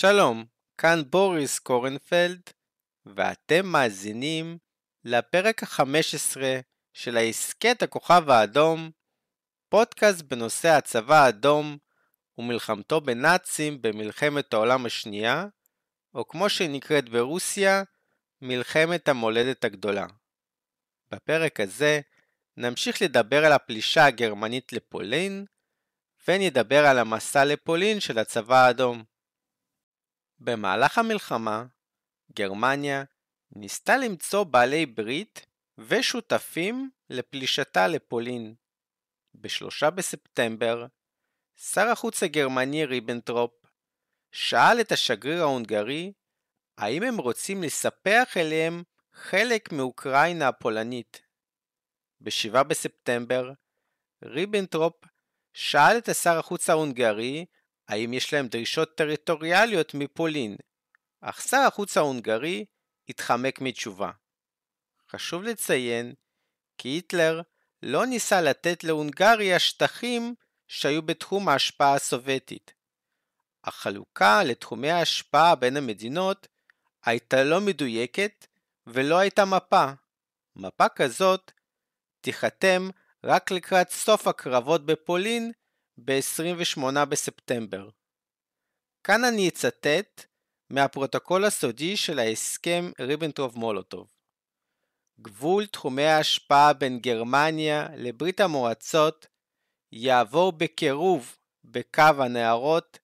שלום, כאן בוריס קורנפלד, ואתם מאזינים לפרק ה-15 של ההסכת הכוכב האדום, פודקאסט בנושא הצבא האדום ומלחמתו בנאצים במלחמת העולם השנייה, או כמו שהיא נקראת ברוסיה, מלחמת המולדת הגדולה. בפרק הזה נמשיך לדבר על הפלישה הגרמנית לפולין, ונדבר על המסע לפולין של הצבא האדום. במהלך המלחמה, גרמניה ניסתה למצוא בעלי ברית ושותפים לפלישתה לפולין. ב-3 בספטמבר, שר החוץ הגרמני ריבנטרופ שאל את השגריר ההונגרי האם הם רוצים לספח אליהם חלק מאוקראינה הפולנית. ב-7 בספטמבר, ריבנטרופ שאל את השר החוץ ההונגרי האם יש להם דרישות טריטוריאליות מפולין, אך שר החוץ ההונגרי התחמק מתשובה. חשוב לציין כי היטלר לא ניסה לתת להונגריה שטחים שהיו בתחום ההשפעה הסובייטית. החלוקה לתחומי ההשפעה בין המדינות הייתה לא מדויקת ולא הייתה מפה. מפה כזאת תיחתם רק לקראת סוף הקרבות בפולין ב-28 בספטמבר. כאן אני אצטט מהפרוטוקול הסודי של ההסכם ריבנטרוב-מולוטוב. גבול תחומי ההשפעה בין גרמניה לברית המועצות יעבור בקירוב בקו הנהרות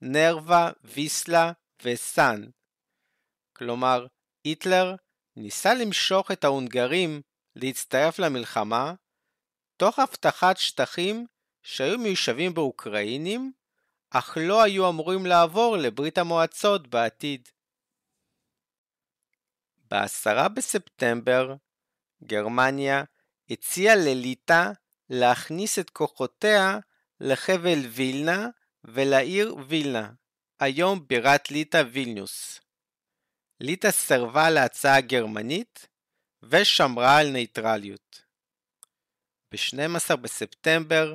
נרווה, ויסלה וסאן. כלומר, היטלר ניסה למשוך את ההונגרים להצטרף למלחמה, תוך הבטחת שטחים שהיו מיושבים באוקראינים, אך לא היו אמורים לעבור לברית המועצות בעתיד. ב-10 בספטמבר, גרמניה הציעה לליטא להכניס את כוחותיה לחבל וילנה ולעיר וילנה, היום בירת ליטא וילניוס. ליטא סירבה להצעה הגרמנית ושמרה על נייטרליות. ב-12 בספטמבר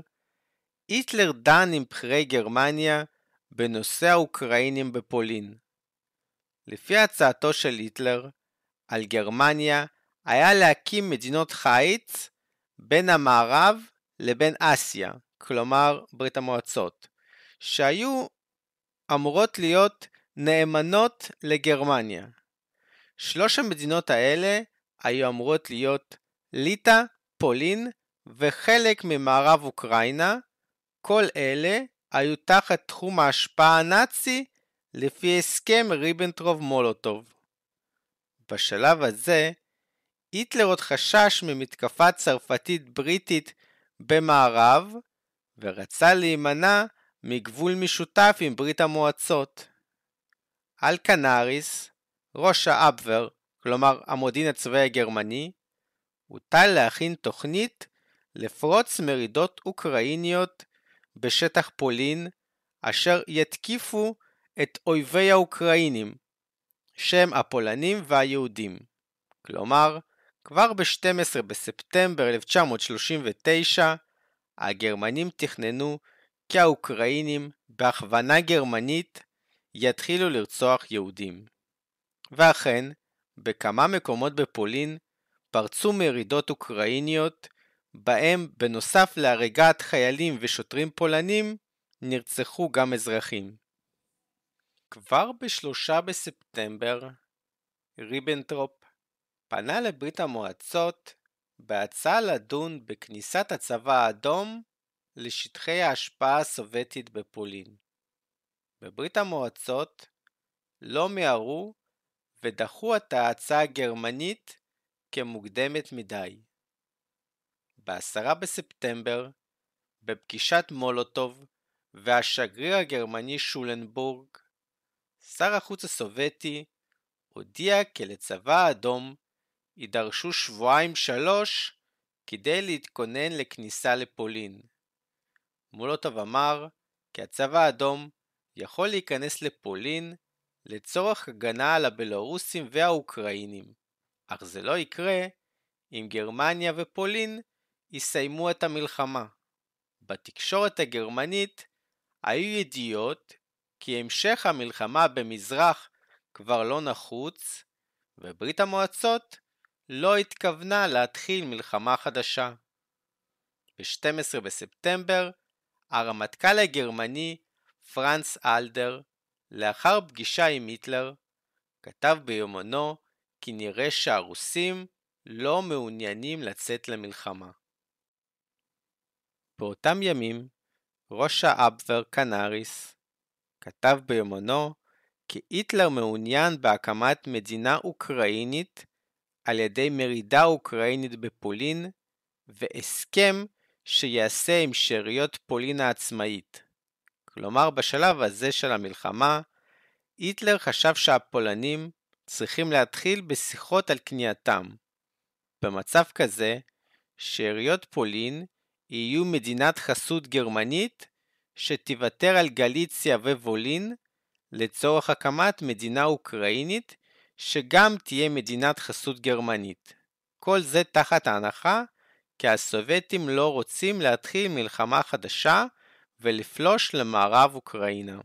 היטלר דן עם בכירי גרמניה בנושא האוקראינים בפולין. לפי הצעתו של היטלר, על גרמניה היה להקים מדינות חיץ בין המערב לבין אסיה, כלומר ברית המועצות, שהיו אמורות להיות נאמנות לגרמניה. שלוש המדינות האלה היו אמורות להיות ליטא, פולין וחלק ממערב אוקראינה, כל אלה היו תחת תחום ההשפעה הנאצי לפי הסכם ריבנטרוב-מולוטוב. בשלב הזה, היטלר עוד חשש ממתקפה צרפתית בריטית במערב, ורצה להימנע מגבול משותף עם ברית המועצות. על קנאריס, ראש האבוור, כלומר המודיעין הצבאי הגרמני, הוטל להכין תוכנית לפרוץ מרידות אוקראיניות בשטח פולין, אשר יתקיפו את אויבי האוקראינים, שהם הפולנים והיהודים. כלומר, כבר ב-12 בספטמבר 1939, הגרמנים תכננו כי האוקראינים, בהכוונה גרמנית, יתחילו לרצוח יהודים. ואכן, בכמה מקומות בפולין פרצו מרידות אוקראיניות בהם בנוסף להריגת חיילים ושוטרים פולנים, נרצחו גם אזרחים. כבר ב-3 בספטמבר, ריבנטרופ פנה לברית המועצות בהצעה לדון בכניסת הצבא האדום לשטחי ההשפעה הסובייטית בפולין. בברית המועצות לא מיהרו ודחו את ההצעה הגרמנית כמוקדמת מדי. ב-10 בספטמבר, בפגישת מולוטוב והשגריר הגרמני שולנבורג, שר החוץ הסובייטי הודיע כי לצבא האדום יידרשו שבועיים שלוש כדי להתכונן לכניסה לפולין. מולוטוב אמר כי הצבא האדום יכול להיכנס לפולין לצורך הגנה על הבלארוסים והאוקראינים, אך זה לא יקרה אם גרמניה ופולין יסיימו את המלחמה. בתקשורת הגרמנית היו ידיעות כי המשך המלחמה במזרח כבר לא נחוץ, וברית המועצות לא התכוונה להתחיל מלחמה חדשה. ב-12 בספטמבר, הרמטכ"ל הגרמני פרנץ אלדר, לאחר פגישה עם היטלר, כתב ביומנו כי נראה שהרוסים לא מעוניינים לצאת למלחמה. באותם ימים, ראש האבוור קנאריס כתב ביומנו כי היטלר מעוניין בהקמת מדינה אוקראינית על ידי מרידה אוקראינית בפולין והסכם שיעשה עם שאריות פולין העצמאית. כלומר, בשלב הזה של המלחמה, היטלר חשב שהפולנים צריכים להתחיל בשיחות על כניעתם. במצב כזה, שאריות פולין יהיו מדינת חסות גרמנית שתוותר על גליציה ווולין לצורך הקמת מדינה אוקראינית שגם תהיה מדינת חסות גרמנית. כל זה תחת ההנחה כי הסובייטים לא רוצים להתחיל מלחמה חדשה ולפלוש למערב אוקראינה.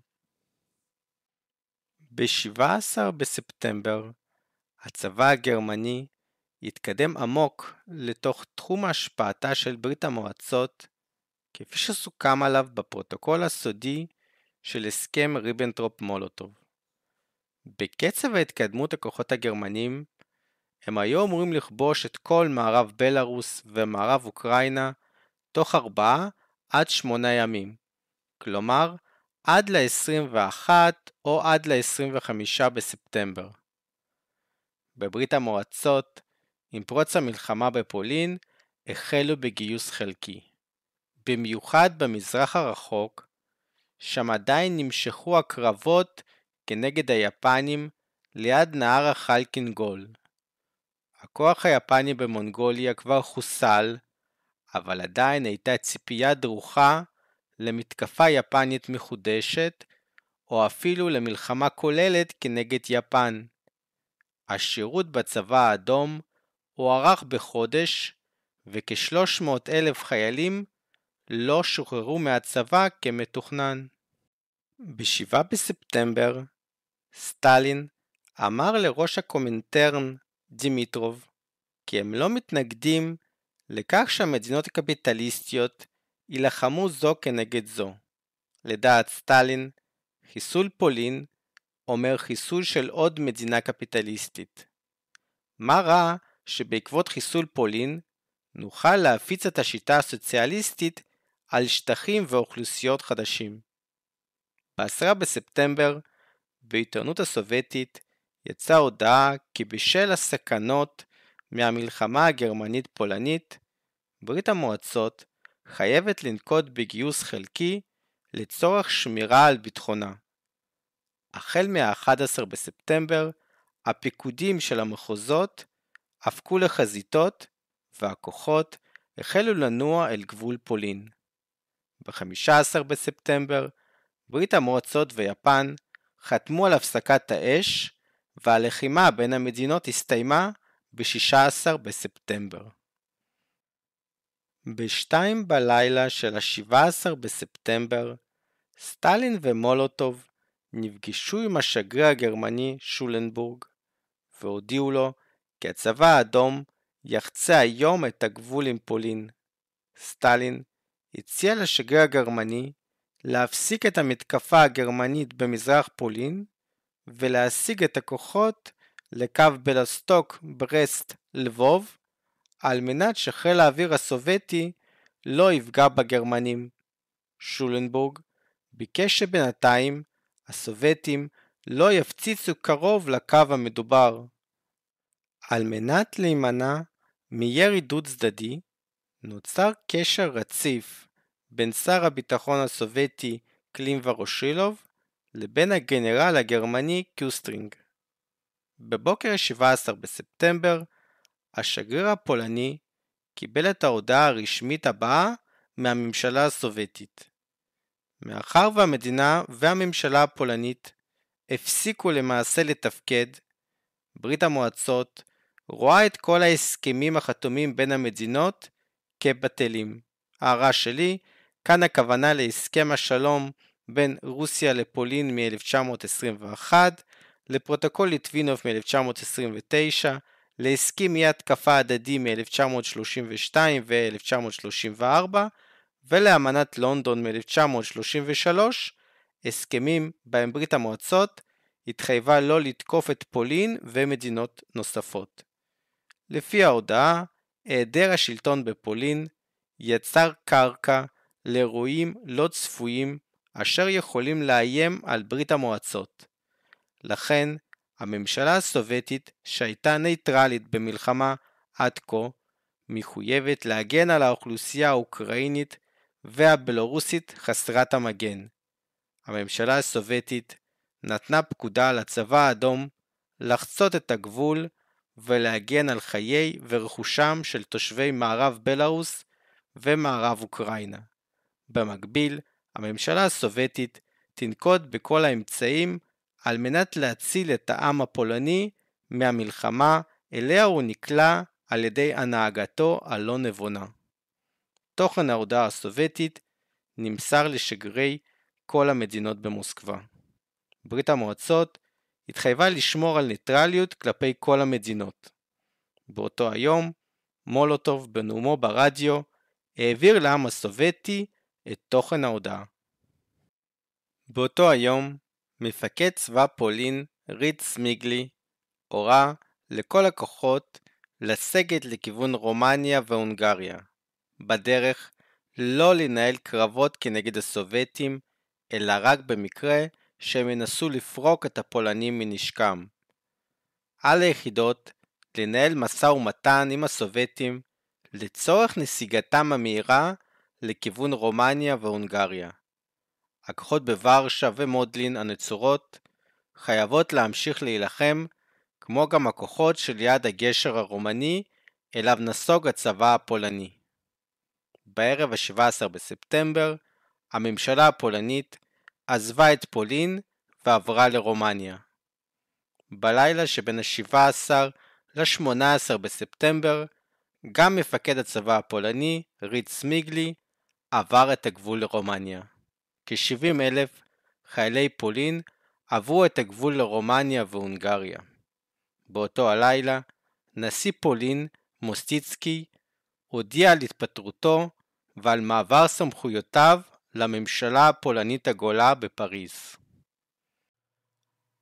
ב-17 בספטמבר הצבא הגרמני התקדם עמוק לתוך תחום השפעתה של ברית המועצות, כפי שסוכם עליו בפרוטוקול הסודי של הסכם ריבנטרופ-מולוטוב. בקצב ההתקדמות הכוחות הגרמנים, הם היו אמורים לכבוש את כל מערב בלארוס ומערב אוקראינה תוך ארבעה עד שמונה ימים, כלומר עד ל-21 או עד ל-25 בספטמבר. בברית המועצות, עם פרוץ המלחמה בפולין, החלו בגיוס חלקי. במיוחד במזרח הרחוק, שם עדיין נמשכו הקרבות כנגד היפנים ליד נהר החלקינגול. הכוח היפני במונגוליה כבר חוסל, אבל עדיין הייתה ציפייה דרוכה למתקפה יפנית מחודשת, או אפילו למלחמה כוללת כנגד יפן. השירות בצבא האדום הוארך בחודש, וכ-300 אלף חיילים לא שוחררו מהצבא כמתוכנן. ב-7 בספטמבר, סטלין אמר לראש הקומינטרן דימיטרוב כי הם לא מתנגדים לכך שהמדינות הקפיטליסטיות יילחמו זו כנגד זו. לדעת סטלין, חיסול פולין אומר חיסול של עוד מדינה קפיטליסטית. מה רע שבעקבות חיסול פולין נוכל להפיץ את השיטה הסוציאליסטית על שטחים ואוכלוסיות חדשים. ב-10 בספטמבר, בעיתונות הסובייטית, יצאה הודעה כי בשל הסכנות מהמלחמה הגרמנית-פולנית, ברית המועצות חייבת לנקוט בגיוס חלקי לצורך שמירה על ביטחונה. החל מה-11 בספטמבר, הפיקודים של המחוזות הפכו לחזיתות והכוחות החלו לנוע אל גבול פולין. ב-15 בספטמבר, ברית המועצות ויפן חתמו על הפסקת האש והלחימה בין המדינות הסתיימה ב-16 בספטמבר. ב-2 בלילה של ה-17 בספטמבר, סטלין ומולוטוב נפגשו עם השגריר הגרמני שולנבורג, והודיעו לו כי הצבא האדום יחצה היום את הגבול עם פולין. סטלין הציע לשגריר הגרמני להפסיק את המתקפה הגרמנית במזרח פולין ולהשיג את הכוחות לקו בלסטוק ברסט לבוב על מנת שחיל האוויר הסובייטי לא יפגע בגרמנים. שולנבורג ביקש שבינתיים הסובייטים לא יפציצו קרוב לקו המדובר. על מנת להימנע מירי דו צדדי, נוצר קשר רציף בין שר הביטחון הסובייטי קלים וורושילוב לבין הגנרל הגרמני קיוסטרינג. בבוקר 17 בספטמבר, השגריר הפולני קיבל את ההודעה הרשמית הבאה מהממשלה הסובייטית. מאחר והמדינה והממשלה הפולנית הפסיקו למעשה לתפקד, ברית המועצות רואה את כל ההסכמים החתומים בין המדינות כבטלים. הערה שלי, כאן הכוונה להסכם השלום בין רוסיה לפולין מ-1921, לפרוטוקול ליטבינוב מ-1929, להסכים אי התקפה הדדי מ-1932 ו-1934, ולאמנת לונדון מ-1933, הסכמים בהם ברית המועצות התחייבה לא לתקוף את פולין ומדינות נוספות. לפי ההודעה, היעדר השלטון בפולין יצר קרקע לאירועים לא צפויים אשר יכולים לאיים על ברית המועצות. לכן, הממשלה הסובייטית, שהייתה נייטרלית במלחמה עד כה, מחויבת להגן על האוכלוסייה האוקראינית והבלורוסית חסרת המגן. הממשלה הסובייטית נתנה פקודה לצבא האדום לחצות את הגבול ולהגן על חיי ורכושם של תושבי מערב בלארוס ומערב אוקראינה. במקביל, הממשלה הסובייטית תנקוט בכל האמצעים על מנת להציל את העם הפולני מהמלחמה אליה הוא נקלע על ידי הנהגתו הלא נבונה. תוכן ההודעה הסובייטית נמסר לשגרי כל המדינות במוסקבה. ברית המועצות התחייבה לשמור על ניטרליות כלפי כל המדינות. באותו היום, מולוטוב בנאומו ברדיו העביר לעם הסובייטי את תוכן ההודעה. באותו היום, מפקד צבא פולין, ריד סמיגלי, הורה לכל הכוחות לסגת לכיוון רומניה והונגריה. בדרך, לא לנהל קרבות כנגד הסובייטים, אלא רק במקרה שהם ינסו לפרוק את הפולנים מנשקם. על היחידות לנהל משא ומתן עם הסובייטים לצורך נסיגתם המהירה לכיוון רומניה והונגריה. הכוחות בוורשה ומודלין הנצורות חייבות להמשיך להילחם כמו גם הכוחות שליד הגשר הרומני אליו נסוג הצבא הפולני. בערב ה-17 בספטמבר, הממשלה הפולנית עזבה את פולין ועברה לרומניה. בלילה שבין ה-17 ל-18 בספטמבר, גם מפקד הצבא הפולני, ריד סמיגלי, עבר את הגבול לרומניה. כ-70 אלף חיילי פולין עברו את הגבול לרומניה והונגריה. באותו הלילה, נשיא פולין, מוסטיצקי, הודיע על התפטרותו ועל מעבר סמכויותיו לממשלה הפולנית הגולה בפריז.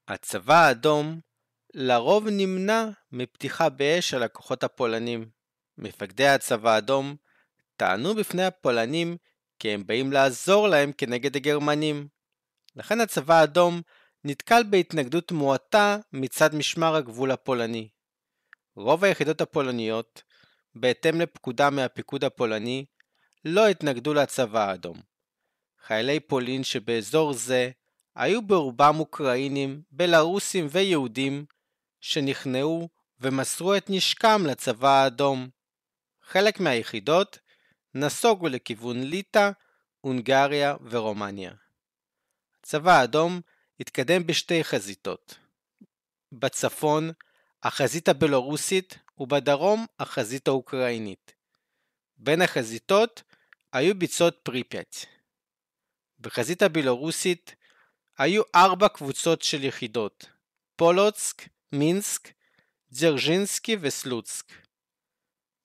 הצבא האדום לרוב נמנע מפתיחה באש על הכוחות הפולנים. מפקדי הצבא האדום טענו בפני הפולנים כי הם באים לעזור להם כנגד הגרמנים. לכן הצבא האדום נתקל בהתנגדות מועטה מצד משמר הגבול הפולני. רוב היחידות הפולניות, בהתאם לפקודה מהפיקוד הפולני, לא התנגדו לצבא האדום. חיילי פולין שבאזור זה היו ברובם אוקראינים, בלרוסים ויהודים שנכנעו ומסרו את נשקם לצבא האדום. חלק מהיחידות נסוגו לכיוון ליטא, הונגריה ורומניה. הצבא האדום התקדם בשתי חזיתות. בצפון, החזית הבלורוסית, ובדרום, החזית האוקראינית. בין החזיתות היו ביצות פריפט. בחזית הבלורוסית היו ארבע קבוצות של יחידות פולוצק, מינסק, דזרז'ינסקי וסלוצק.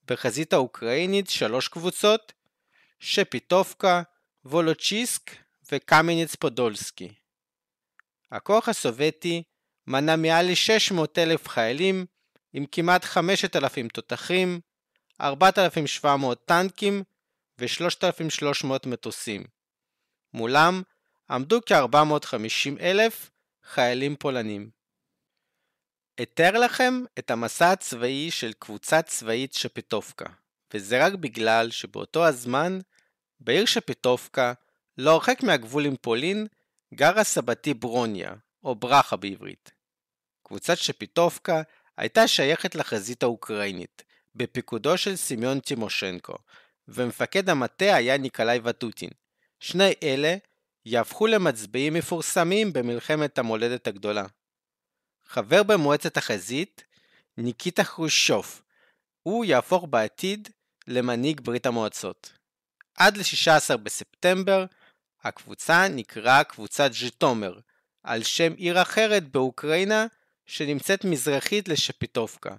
בחזית האוקראינית שלוש קבוצות שפטובקה, וולוצ'יסק וקמניץ פודולסקי. הכוח הסובייטי מנה מעל ל-600 אלף חיילים עם כמעט 5,000 תותחים, 4,700 טנקים ו-3,300 מטוסים. מולם עמדו כ-450 אלף חיילים פולנים. אתאר לכם את המסע הצבאי של קבוצה צבאית שפטופקה, וזה רק בגלל שבאותו הזמן, בעיר שפטופקה, לא הרחק מהגבול עם פולין, גרה סבתי ברוניה, או ברכה בעברית. קבוצת שפיטובקה הייתה שייכת לחזית האוקראינית, בפיקודו של סמיון טימושנקו, ומפקד המטה היה ניקולאי וטוטין. שני אלה יהפכו למצביעים מפורסמים במלחמת המולדת הגדולה. חבר במועצת החזית, ניקיטה חרושוף, הוא יהפוך בעתיד למנהיג ברית המועצות. עד ל-16 בספטמבר, הקבוצה נקראה קבוצת ז'יטומר, על שם עיר אחרת באוקראינה שנמצאת מזרחית לשפיטובקה.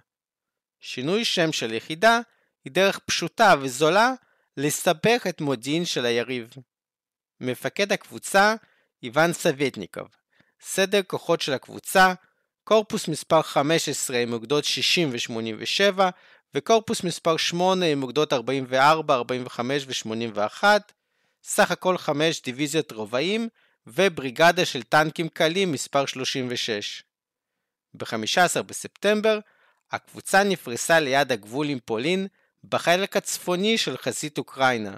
שינוי שם של יחידה היא דרך פשוטה וזולה לסבך את מודיעין של היריב. מפקד הקבוצה איוון סווטניקוב. סדר כוחות של הקבוצה קורפוס מספר 15 עם אוגדות 60 ו-87 וקורפוס מספר 8 עם אוגדות 44, 45 ו-81, סך הכל 5 דיוויזיות רובעים ובריגדה של טנקים קלים מספר 36. ב-15 בספטמבר הקבוצה נפרסה ליד הגבול עם פולין בחלק הצפוני של חזית אוקראינה.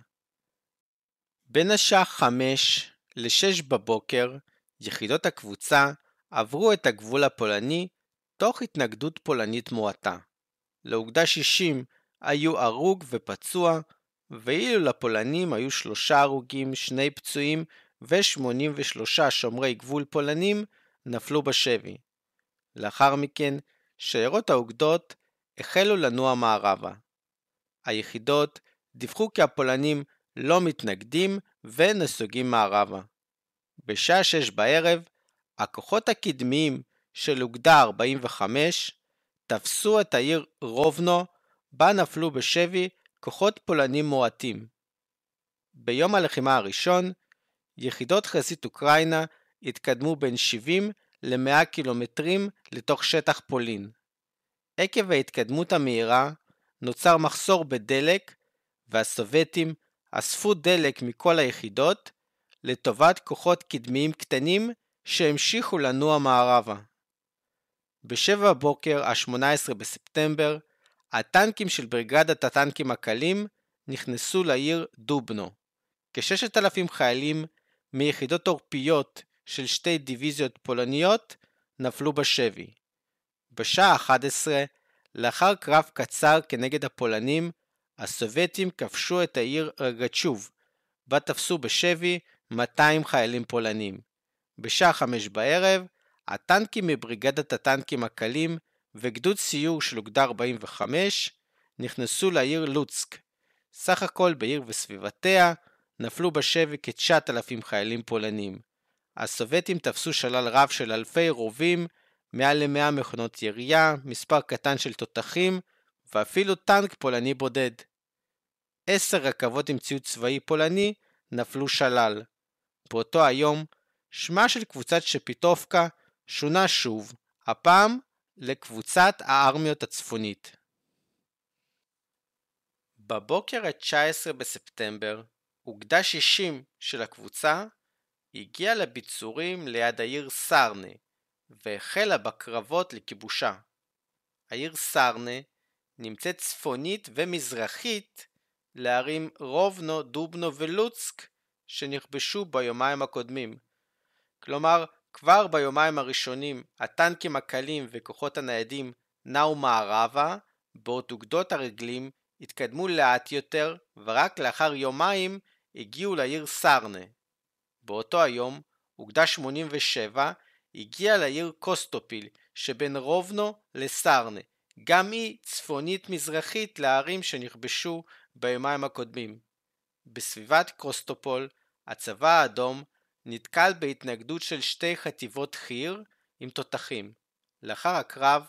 בין השעה 5 ל-6 בבוקר יחידות הקבוצה עברו את הגבול הפולני תוך התנגדות פולנית מועטה. לאוגדה 60 היו הרוג ופצוע, ואילו לפולנים היו שלושה הרוגים, שני פצועים ו-83 שומרי גבול פולנים נפלו בשבי. לאחר מכן, שיירות האוגדות החלו לנוע מערבה. היחידות דיווחו כי הפולנים לא מתנגדים ונסוגים מערבה. בשעה שש בערב, הכוחות הקדמיים של אוגדה 45 תפסו את העיר רובנו, בה נפלו בשבי כוחות פולנים מועטים. ביום הלחימה הראשון, יחידות חזית אוקראינה התקדמו בין 70 ל-100 קילומטרים לתוך שטח פולין. עקב ההתקדמות המהירה, נוצר מחסור בדלק, והסובייטים אספו דלק מכל היחידות לטובת כוחות קדמיים קטנים שהמשיכו לנוע מערבה. ב-7 בבוקר ה-18 בספטמבר, הטנקים של בריגדת הטנקים הקלים נכנסו לעיר דובנו. כ-6,000 חיילים מיחידות עורפיות של שתי דיוויזיות פולניות נפלו בשבי. בשעה 11, לאחר קרב קצר כנגד הפולנים, הסובייטים כבשו את העיר רגצ'וב, בה תפסו בשבי 200 חיילים פולנים. בשעה 5 בערב, הטנקים מבריגדת הטנקים הקלים וגדוד סיור של אוגדה 45 נכנסו לעיר לוצק. סך הכל בעיר וסביבתיה נפלו בשבי כ-9,000 חיילים פולנים. הסובייטים תפסו שלל רב של אלפי רובים, מעל ל-100 מכונות ירייה, מספר קטן של תותחים, ואפילו טנק פולני בודד. עשר רכבות עם ציוד צבאי פולני נפלו שלל. באותו היום, שמה של קבוצת שפיטובקה שונה שוב, הפעם לקבוצת הארמיות הצפונית. בבוקר ה-19 בספטמבר, אוגדה 60 של הקבוצה הגיעה לביצורים ליד העיר סרנה, והחלה בקרבות לכיבושה. העיר סרנה נמצאת צפונית ומזרחית לערים רובנו, דובנו ולוצק שנכבשו ביומיים הקודמים. כלומר, כבר ביומיים הראשונים הטנקים הקלים וכוחות הניידים נעו מערבה, בעוד אוגדות הרגלים התקדמו לאט יותר, ורק לאחר יומיים הגיעו לעיר סרנה. באותו היום, אוגדה 87 הגיעה לעיר קוסטופיל שבין רובנו לסרני, גם היא צפונית-מזרחית לערים שנכבשו ביומיים הקודמים. בסביבת קוסטופול, הצבא האדום נתקל בהתנגדות של שתי חטיבות חי"ר עם תותחים. לאחר הקרב,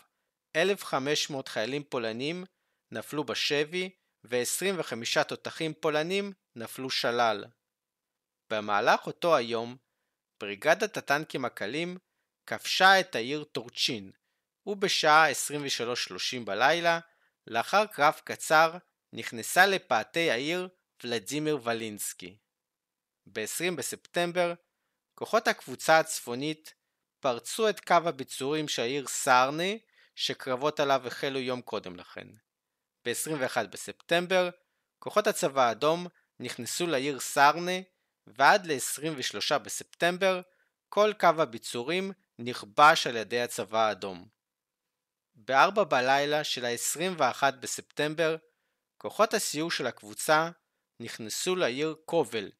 1,500 חיילים פולנים נפלו בשבי ו-25 תותחים פולנים נפלו שלל. במהלך אותו היום, בריגדת הטנקים הקלים כבשה את העיר טורצ'ין, ובשעה 23:30 בלילה, לאחר קרב קצר, נכנסה לפאתי העיר ולדימיר ולינסקי. ב-20 בספטמבר, כוחות הקבוצה הצפונית פרצו את קו הביצורים של העיר סארנה, שקרבות עליו החלו יום קודם לכן. ב-21 בספטמבר, כוחות הצבא האדום נכנסו לעיר סארנה, ועד ל-23 בספטמבר, כל קו הביצורים נכבש על ידי הצבא האדום. ב-4 בלילה של ה-21 בספטמבר, כוחות הסיור של הקבוצה נכנסו לעיר קובל,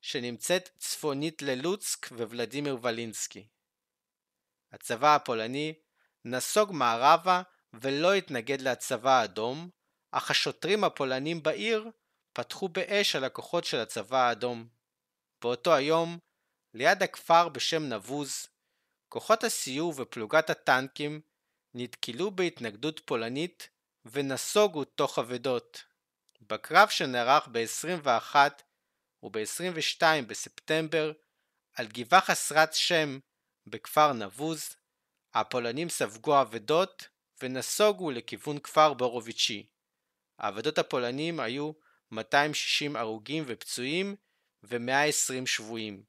שנמצאת צפונית ללוצק וולדימיר ולינסקי. הצבא הפולני נסוג מערבה ולא התנגד לצבא האדום, אך השוטרים הפולנים בעיר פתחו באש על הכוחות של הצבא האדום. באותו היום, ליד הכפר בשם נבוז, כוחות הסיור ופלוגת הטנקים נתקלו בהתנגדות פולנית ונסוגו תוך אבדות. בקרב שנערך ב-21 וב-22 בספטמבר על גבעה חסרת שם בכפר נבוז, הפולנים ספגו אבדות ונסוגו לכיוון כפר בורוביצ'י. האבדות הפולנים היו 260 הרוגים ופצועים ו-120 שבויים.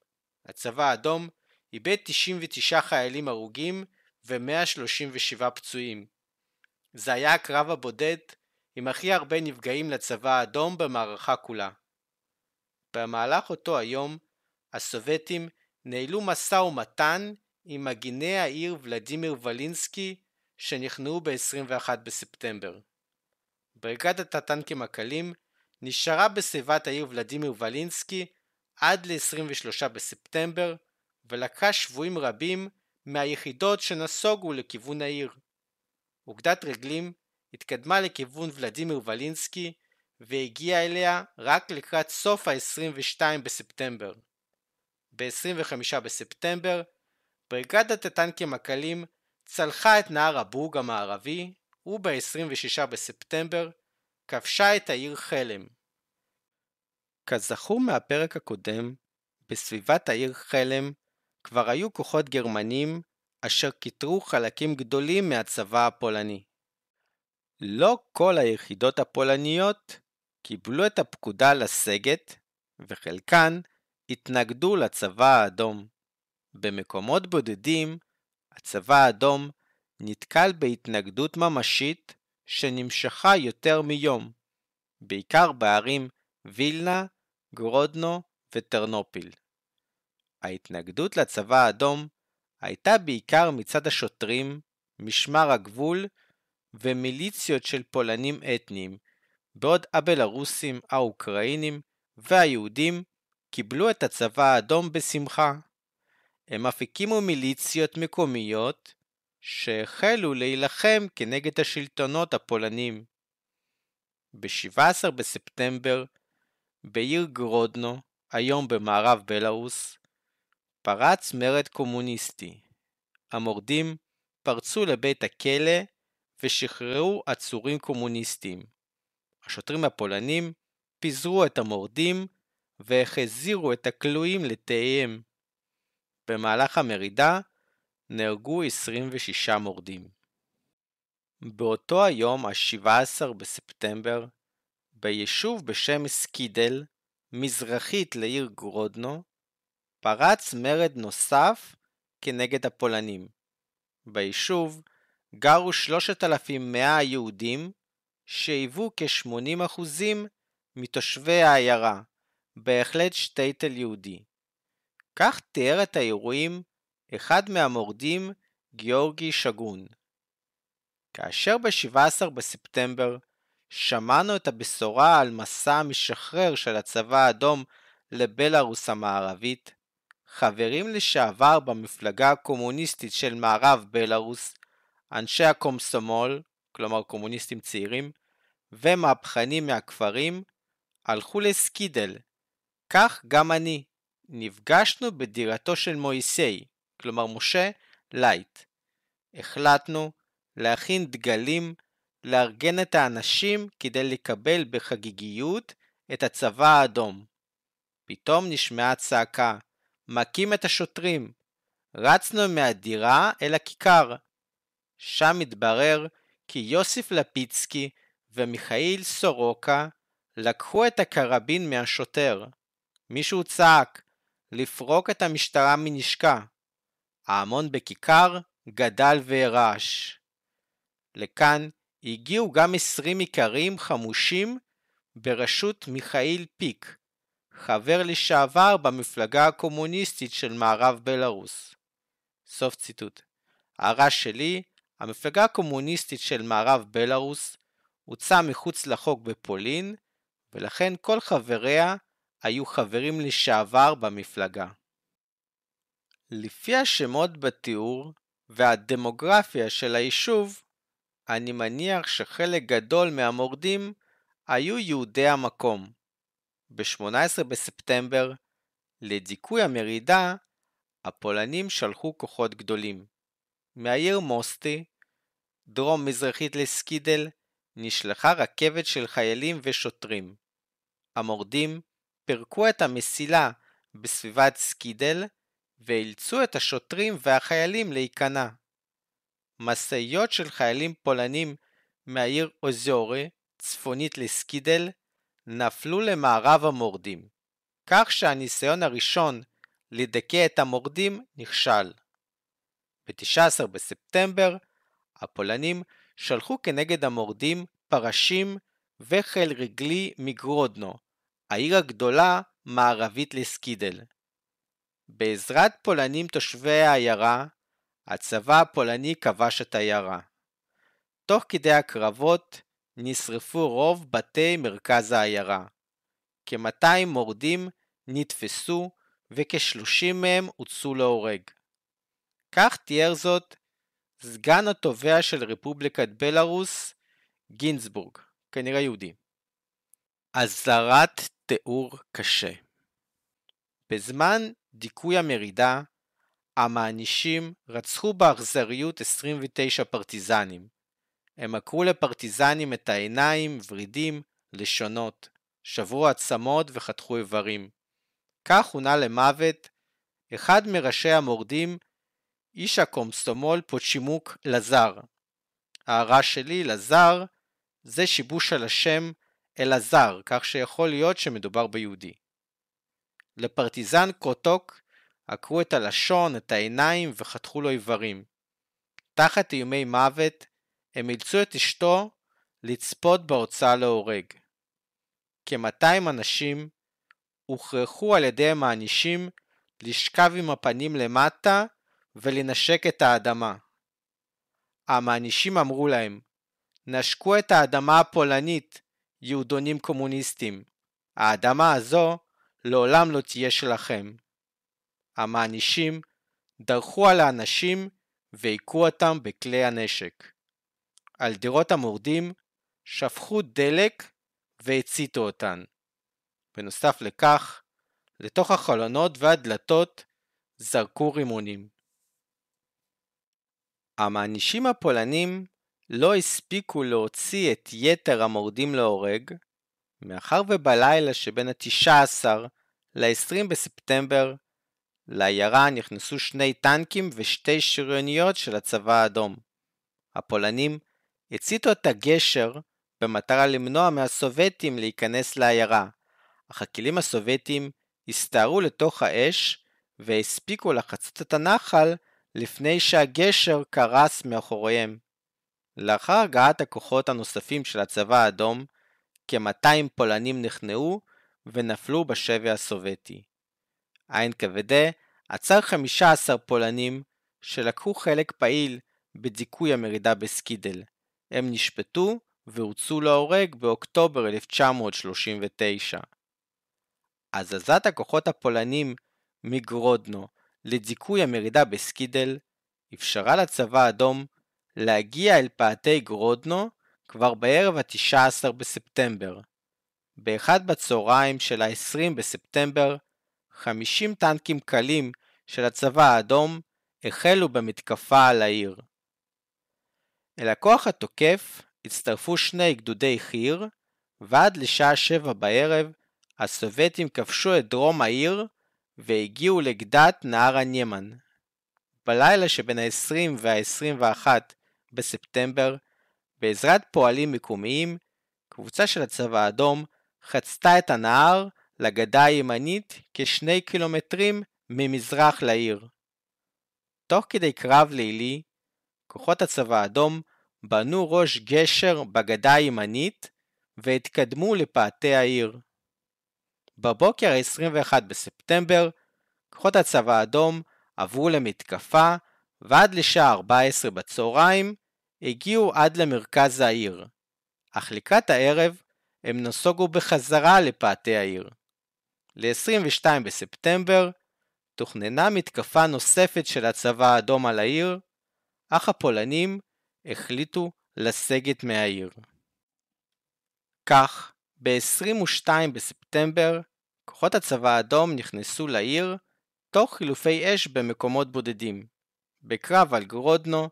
הצבא האדום איבד 99 חיילים הרוגים ו-137 פצועים. זה היה הקרב הבודד עם הכי הרבה נפגעים לצבא האדום במערכה כולה. במהלך אותו היום, הסובייטים ניהלו משא ומתן עם מגיני העיר ולדימיר ולינסקי שנכנעו ב-21 בספטמבר. בריגדת הטנקים הקלים נשארה בסביבת העיר ולדימיר ולינסקי עד ל-23 בספטמבר ולקחה שבויים רבים מהיחידות שנסוגו לכיוון העיר. אוגדת רגלים התקדמה לכיוון ולדימיר ולינסקי והגיעה אליה רק לקראת סוף ה-22 בספטמבר. ב-25 בספטמבר, בריגדת הטנקים הקלים צלחה את נהר הבורג המערבי, וב-26 בספטמבר כבשה את העיר חלם. כזכור מהפרק הקודם, בסביבת העיר חלם כבר היו כוחות גרמנים אשר כיתרו חלקים גדולים מהצבא הפולני. לא כל היחידות הפולניות קיבלו את הפקודה לסגת, וחלקן התנגדו לצבא האדום. במקומות בודדים, הצבא האדום נתקל בהתנגדות ממשית שנמשכה יותר מיום, בעיקר בערים וילנה, גרודנו וטרנופיל. ההתנגדות לצבא האדום הייתה בעיקר מצד השוטרים, משמר הגבול ומיליציות של פולנים אתניים, בעוד הבלארוסים, האוקראינים והיהודים קיבלו את הצבא האדום בשמחה. הם אף הקימו מיליציות מקומיות שהחלו להילחם כנגד השלטונות הפולנים. ב-17 בספטמבר, בעיר גרודנו, היום במערב בלארוס, פרץ מרד קומוניסטי. המורדים פרצו לבית הכלא ושחררו עצורים קומוניסטים. השוטרים הפולנים פיזרו את המורדים והחזירו את הכלואים לתאיהם. במהלך המרידה נהרגו 26 מורדים. באותו היום, ה-17 בספטמבר, ביישוב בשם סקידל, מזרחית לעיר גרודנו, פרץ מרד נוסף כנגד הפולנים. ביישוב גרו 3,100 יהודים שהיוו כ-80% מתושבי העיירה, בהחלט שטייטל יהודי. כך תיאר את האירועים אחד מהמורדים, גיאורגי שגון. כאשר ב-17 בספטמבר שמענו את הבשורה על מסע המשחרר של הצבא האדום לבלארוס המערבית, חברים לשעבר במפלגה הקומוניסטית של מערב בלארוס, אנשי הקומסומול, כלומר קומוניסטים צעירים, ומהפכנים מהכפרים, הלכו לסקידל. כך גם אני. נפגשנו בדירתו של מויסי, כלומר משה, לייט. החלטנו להכין דגלים, לארגן את האנשים כדי לקבל בחגיגיות את הצבא האדום. פתאום נשמעה צעקה, מכים את השוטרים. רצנו מהדירה אל הכיכר. שם התברר כי יוסיף לפיצקי ומיכאיל סורוקה לקחו את הקרבין מהשוטר. מישהו צעק, לפרוק את המשטרה מנשקה. ההמון בכיכר גדל והרעש. לכאן הגיעו גם עשרים איכרים חמושים בראשות מיכאיל פיק, חבר לשעבר במפלגה הקומוניסטית של מערב בלארוס. סוף ציטוט. הרעש שלי, המפלגה הקומוניסטית של מערב בלארוס הוצא מחוץ לחוק בפולין, ולכן כל חבריה היו חברים לשעבר במפלגה. לפי השמות בתיאור והדמוגרפיה של היישוב, אני מניח שחלק גדול מהמורדים היו יהודי המקום. ב-18 בספטמבר, לדיכוי המרידה, הפולנים שלחו כוחות גדולים. מהעיר מוסטי, דרום-מזרחית לסקידל, נשלחה רכבת של חיילים ושוטרים. המורדים פירקו את המסילה בסביבת סקידל ואילצו את השוטרים והחיילים להיכנע. משאיות של חיילים פולנים מהעיר אוזורי, צפונית לסקידל, נפלו למערב המורדים, כך שהניסיון הראשון לדכא את המורדים נכשל. ב-19 בספטמבר, הפולנים שלחו כנגד המורדים פרשים וחיל רגלי מגרודנו, העיר הגדולה מערבית לסקידל. בעזרת פולנים תושבי העיירה, הצבא הפולני כבש את העיירה. תוך כדי הקרבות נשרפו רוב בתי מרכז העיירה. כ-200 מורדים נתפסו וכ-30 מהם הוצאו להורג. כך תיאר זאת סגן התובע של רפובליקת בלארוס, גינסבורג, כנראה יהודי. אזהרת תיאור קשה בזמן דיכוי המרידה, המענישים רצחו באכזריות 29 פרטיזנים. הם עקרו לפרטיזנים את העיניים, ורידים, לשונות, שברו עצמות וחתכו איברים. כך הונה למוות אחד מראשי המורדים, איש הקומסטומול פוצ'ימוק לזר. ההערה שלי, לזר, זה שיבוש על השם אלעזר, כך שיכול להיות שמדובר ביהודי. לפרטיזן קרוטוק עקרו את הלשון, את העיניים וחתכו לו איברים. תחת איומי מוות, הם אילצו את אשתו לצפות בהוצאה להורג. כ-200 אנשים הוכרחו על ידי המענישים לשכב עם הפנים למטה ולנשק את האדמה. המענישים אמרו להם, נשקו את האדמה הפולנית, יהודונים קומוניסטים. האדמה הזו לעולם לא תהיה שלכם. המענישים דרכו על האנשים והיכו אותם בכלי הנשק. על דירות המורדים שפכו דלק והציתו אותן. בנוסף לכך, לתוך החלונות והדלתות זרקו רימונים. המענישים הפולנים לא הספיקו להוציא את יתר המורדים להורג, מאחר ובלילה שבין ה-19 ל-20 בספטמבר לעיירה נכנסו שני טנקים ושתי שריוניות של הצבא האדום. הפולנים הציתו את הגשר במטרה למנוע מהסובייטים להיכנס לעיירה, אך הכלים הסובייטים הסתערו לתוך האש והספיקו לחצות את הנחל לפני שהגשר קרס מאחוריהם. לאחר הגעת הכוחות הנוספים של הצבא האדום, כ-200 פולנים נכנעו ונפלו בשבי הסובייטי. ה-NKVD עצר 15 פולנים שלקחו חלק פעיל בדיכוי המרידה בסקידל. הם נשפטו והוצאו להורג באוקטובר 1939. הזזת הכוחות הפולנים מגרודנו לדיכוי המרידה בסקידל אפשרה לצבא האדום להגיע אל פאתי גרודנו כבר בערב ה-19 בספטמבר. באחד בצהריים של ה-20 בספטמבר, 50 טנקים קלים של הצבא האדום החלו במתקפה על העיר. אל הכוח התוקף הצטרפו שני גדודי חי"ר, ועד לשעה שבע בערב הסובייטים כבשו את דרום העיר והגיעו לגדת נהר הניימן. בלילה שבין ה-20 וה-21 בספטמבר, בעזרת פועלים מקומיים, קבוצה של הצבא האדום חצתה את הנהר לגדה הימנית כשני קילומטרים ממזרח לעיר. תוך כדי קרב לילי, כוחות הצבא האדום בנו ראש גשר בגדה הימנית והתקדמו לפאתי העיר. בבוקר ה-21 בספטמבר, כוחות הצבא האדום עברו למתקפה ועד לשעה 14 בצהריים הגיעו עד למרכז העיר, אך לקראת הערב הם נסוגו בחזרה לפאתי העיר. ל-22 בספטמבר תוכננה מתקפה נוספת של הצבא האדום על העיר, אך הפולנים החליטו לסגת מהעיר. כך, ב-22 בספטמבר כוחות הצבא האדום נכנסו לעיר תוך חילופי אש במקומות בודדים. בקרב על גרודנו,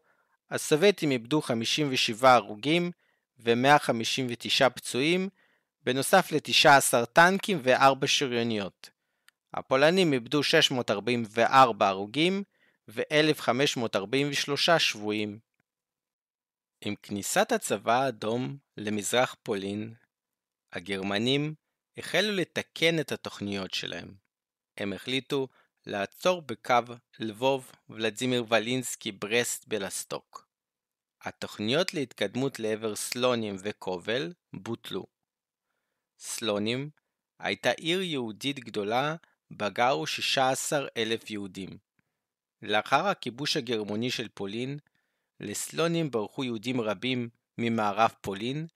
הסובייטים איבדו 57 הרוגים ו-159 פצועים, בנוסף ל-19 טנקים ו-4 שריוניות. הפולנים איבדו 644 הרוגים ו-1543 שבויים. עם כניסת הצבא האדום למזרח פולין, הגרמנים החלו לתקן את התוכניות שלהם. הם החליטו לעצור בקו לבוב ולדימיר ולינסקי ברסט בלסטוק. התוכניות להתקדמות לעבר סלונים וקובל בוטלו. סלונים הייתה עיר יהודית גדולה בה גרו 16 אלף יהודים. לאחר הכיבוש הגרמוני של פולין, לסלונים ברחו יהודים רבים ממערב פולין,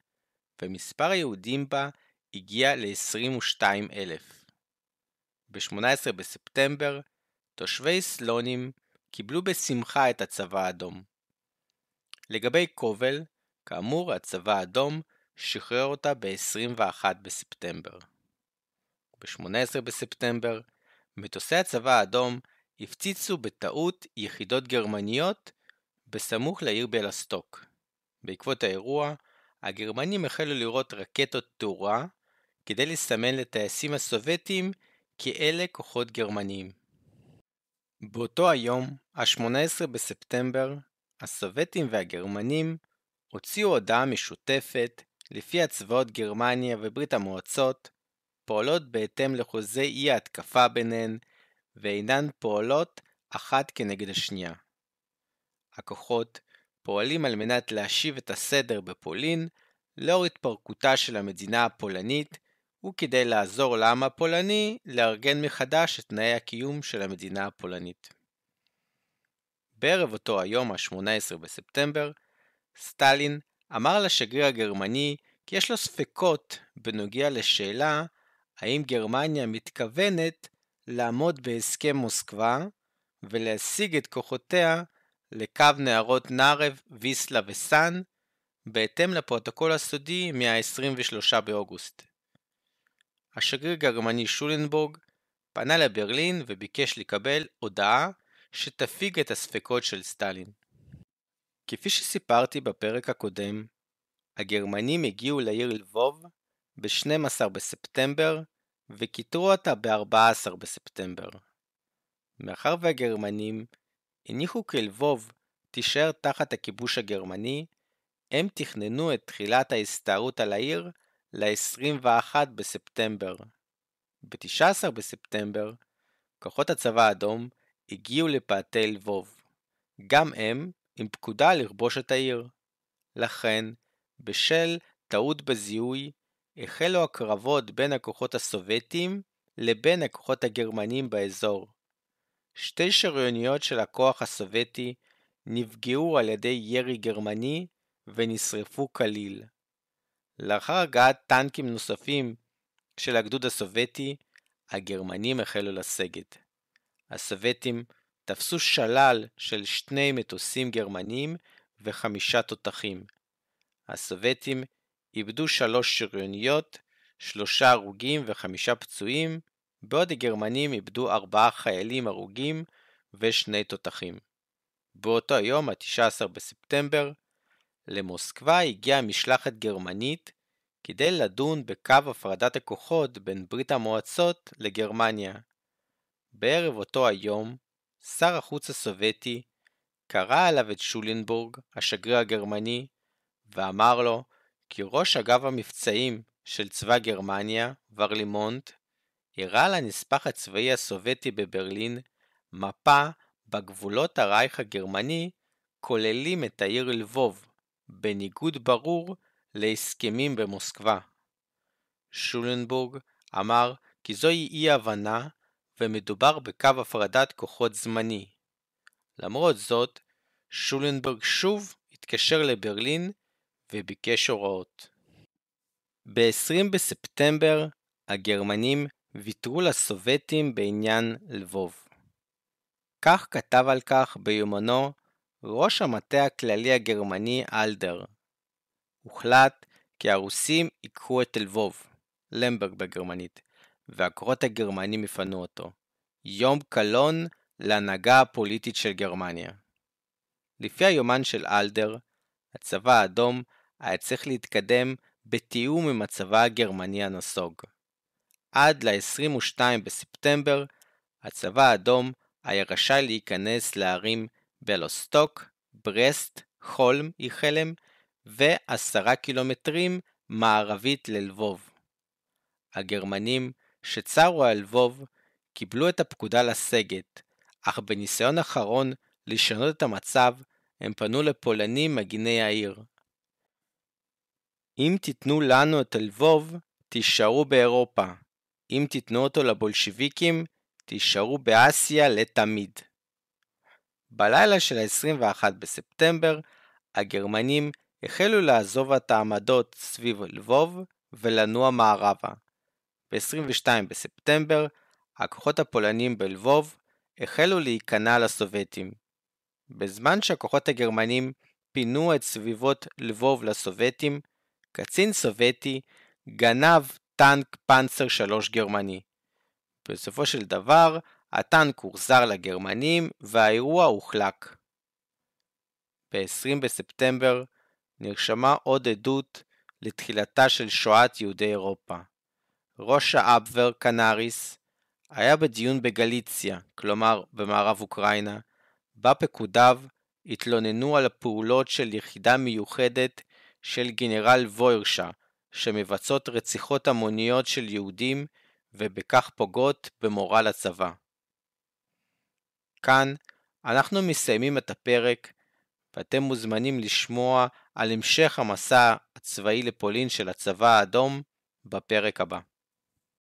ומספר היהודים בה הגיע ל-22 אלף. ב-18 בספטמבר, תושבי סלונים קיבלו בשמחה את הצבא האדום. לגבי קובל, כאמור הצבא האדום שחרר אותה ב-21 בספטמבר. ב-18 בספטמבר, מטוסי הצבא האדום הפציצו בטעות יחידות גרמניות בסמוך לעיר בלסטוק. בעקבות האירוע, הגרמנים החלו לירות רקטות תאורה כדי לסמן לטייסים הסובייטים כי אלה כוחות גרמניים. באותו היום, ה-18 בספטמבר, הסובייטים והגרמנים הוציאו הודעה משותפת לפי הצבאות גרמניה וברית המועצות פועלות בהתאם לחוזה אי ההתקפה ביניהן ואינן פועלות אחת כנגד השנייה. הכוחות פועלים על מנת להשיב את הסדר בפולין לאור התפרקותה של המדינה הפולנית וכדי לעזור לעם הפולני לארגן מחדש את תנאי הקיום של המדינה הפולנית. בערב אותו היום, ה-18 בספטמבר, סטלין אמר לשגריר הגרמני כי יש לו ספקות בנוגע לשאלה האם גרמניה מתכוונת לעמוד בהסכם מוסקבה ולהשיג את כוחותיה לקו נהרות נארב, ויסלה וסאן, בהתאם לפרוטוקול הסודי מה-23 באוגוסט. השגריר הגרמני שולנבורג פנה לברלין וביקש לקבל הודעה שתפיג את הספקות של סטלין. כפי שסיפרתי בפרק הקודם, הגרמנים הגיעו לעיר לבוב ב-12 בספטמבר וכיתרו אותה ב-14 בספטמבר. מאחר והגרמנים הניחו כי לבוב תישאר תחת הכיבוש הגרמני, הם תכננו את תחילת ההסתערות על העיר ל-21 בספטמבר. ב-19 בספטמבר, כוחות הצבא האדום הגיעו לפאתי לבוב. גם הם עם פקודה לכבוש את העיר. לכן, בשל טעות בזיהוי, החלו הקרבות בין הכוחות הסובייטים לבין הכוחות הגרמנים באזור. שתי שריוניות של הכוח הסובייטי נפגעו על ידי ירי גרמני ונשרפו כליל. לאחר הגעת טנקים נוספים של הגדוד הסובייטי, הגרמנים החלו לסגת. הסובייטים תפסו שלל של שני מטוסים גרמנים וחמישה תותחים. הסובייטים איבדו שלוש שריוניות, שלושה הרוגים וחמישה פצועים, בעוד הגרמנים איבדו ארבעה חיילים הרוגים ושני תותחים. באותו היום, ה-19 בספטמבר, למוסקבה הגיעה משלחת גרמנית כדי לדון בקו הפרדת הכוחות בין ברית המועצות לגרמניה. בערב אותו היום, שר החוץ הסובייטי קרא עליו את שולנבורג, השגריר הגרמני, ואמר לו כי ראש אגף המבצעים של צבא גרמניה, ורלימונט, הראה לנספח הצבאי הסובייטי בברלין מפה בגבולות הרייך הגרמני כוללים את העיר לבוב, בניגוד ברור להסכמים במוסקבה. שולנבורג אמר כי זוהי אי הבנה ומדובר בקו הפרדת כוחות זמני. למרות זאת, שולנברג שוב התקשר לברלין וביקש הוראות. ב-20 בספטמבר הגרמנים ויתרו לסובייטים בעניין לבוב. כך כתב על כך ביומנו ראש המטה הכללי הגרמני אלדר. הוחלט כי הרוסים ייקחו את לבוב, למברג בגרמנית, והכוחות הגרמנים יפנו אותו. יום קלון להנהגה הפוליטית של גרמניה. לפי היומן של אלדר, הצבא האדום היה צריך להתקדם בתיאום עם הצבא הגרמני הנסוג. עד ל-22 בספטמבר, הצבא האדום היה רשאי להיכנס לערים בלוסטוק, ברסט, חולם, איחלם, ועשרה קילומטרים מערבית ללבוב. הגרמנים שצרו על לבוב קיבלו את הפקודה לסגת, אך בניסיון אחרון לשנות את המצב, הם פנו לפולנים מגיני העיר. אם תיתנו לנו את לבוב, תישארו באירופה. אם תיתנו אותו לבולשיביקים, תישארו באסיה לתמיד. בלילה של ה-21 בספטמבר, הגרמנים החלו לעזוב את העמדות סביב לבוב ולנוע מערבה. ב-22 בספטמבר, הכוחות הפולנים בלבוב החלו להיכנע לסובייטים. בזמן שהכוחות הגרמנים פינו את סביבות לבוב לסובייטים, קצין סובייטי גנב טנק פנצר 3 גרמני. בסופו של דבר, הטנק הוחזר לגרמנים והאירוע הוחלק. ב-20 בספטמבר נרשמה עוד עדות לתחילתה של שואת יהודי אירופה. ראש האבבר קנאריס היה בדיון בגליציה, כלומר במערב אוקראינה, בה פקודיו התלוננו על הפעולות של יחידה מיוחדת של גנרל ווירשה, שמבצעות רציחות המוניות של יהודים ובכך פוגעות במורל הצבא. כאן אנחנו מסיימים את הפרק ואתם מוזמנים לשמוע על המשך המסע הצבאי לפולין של הצבא האדום בפרק הבא.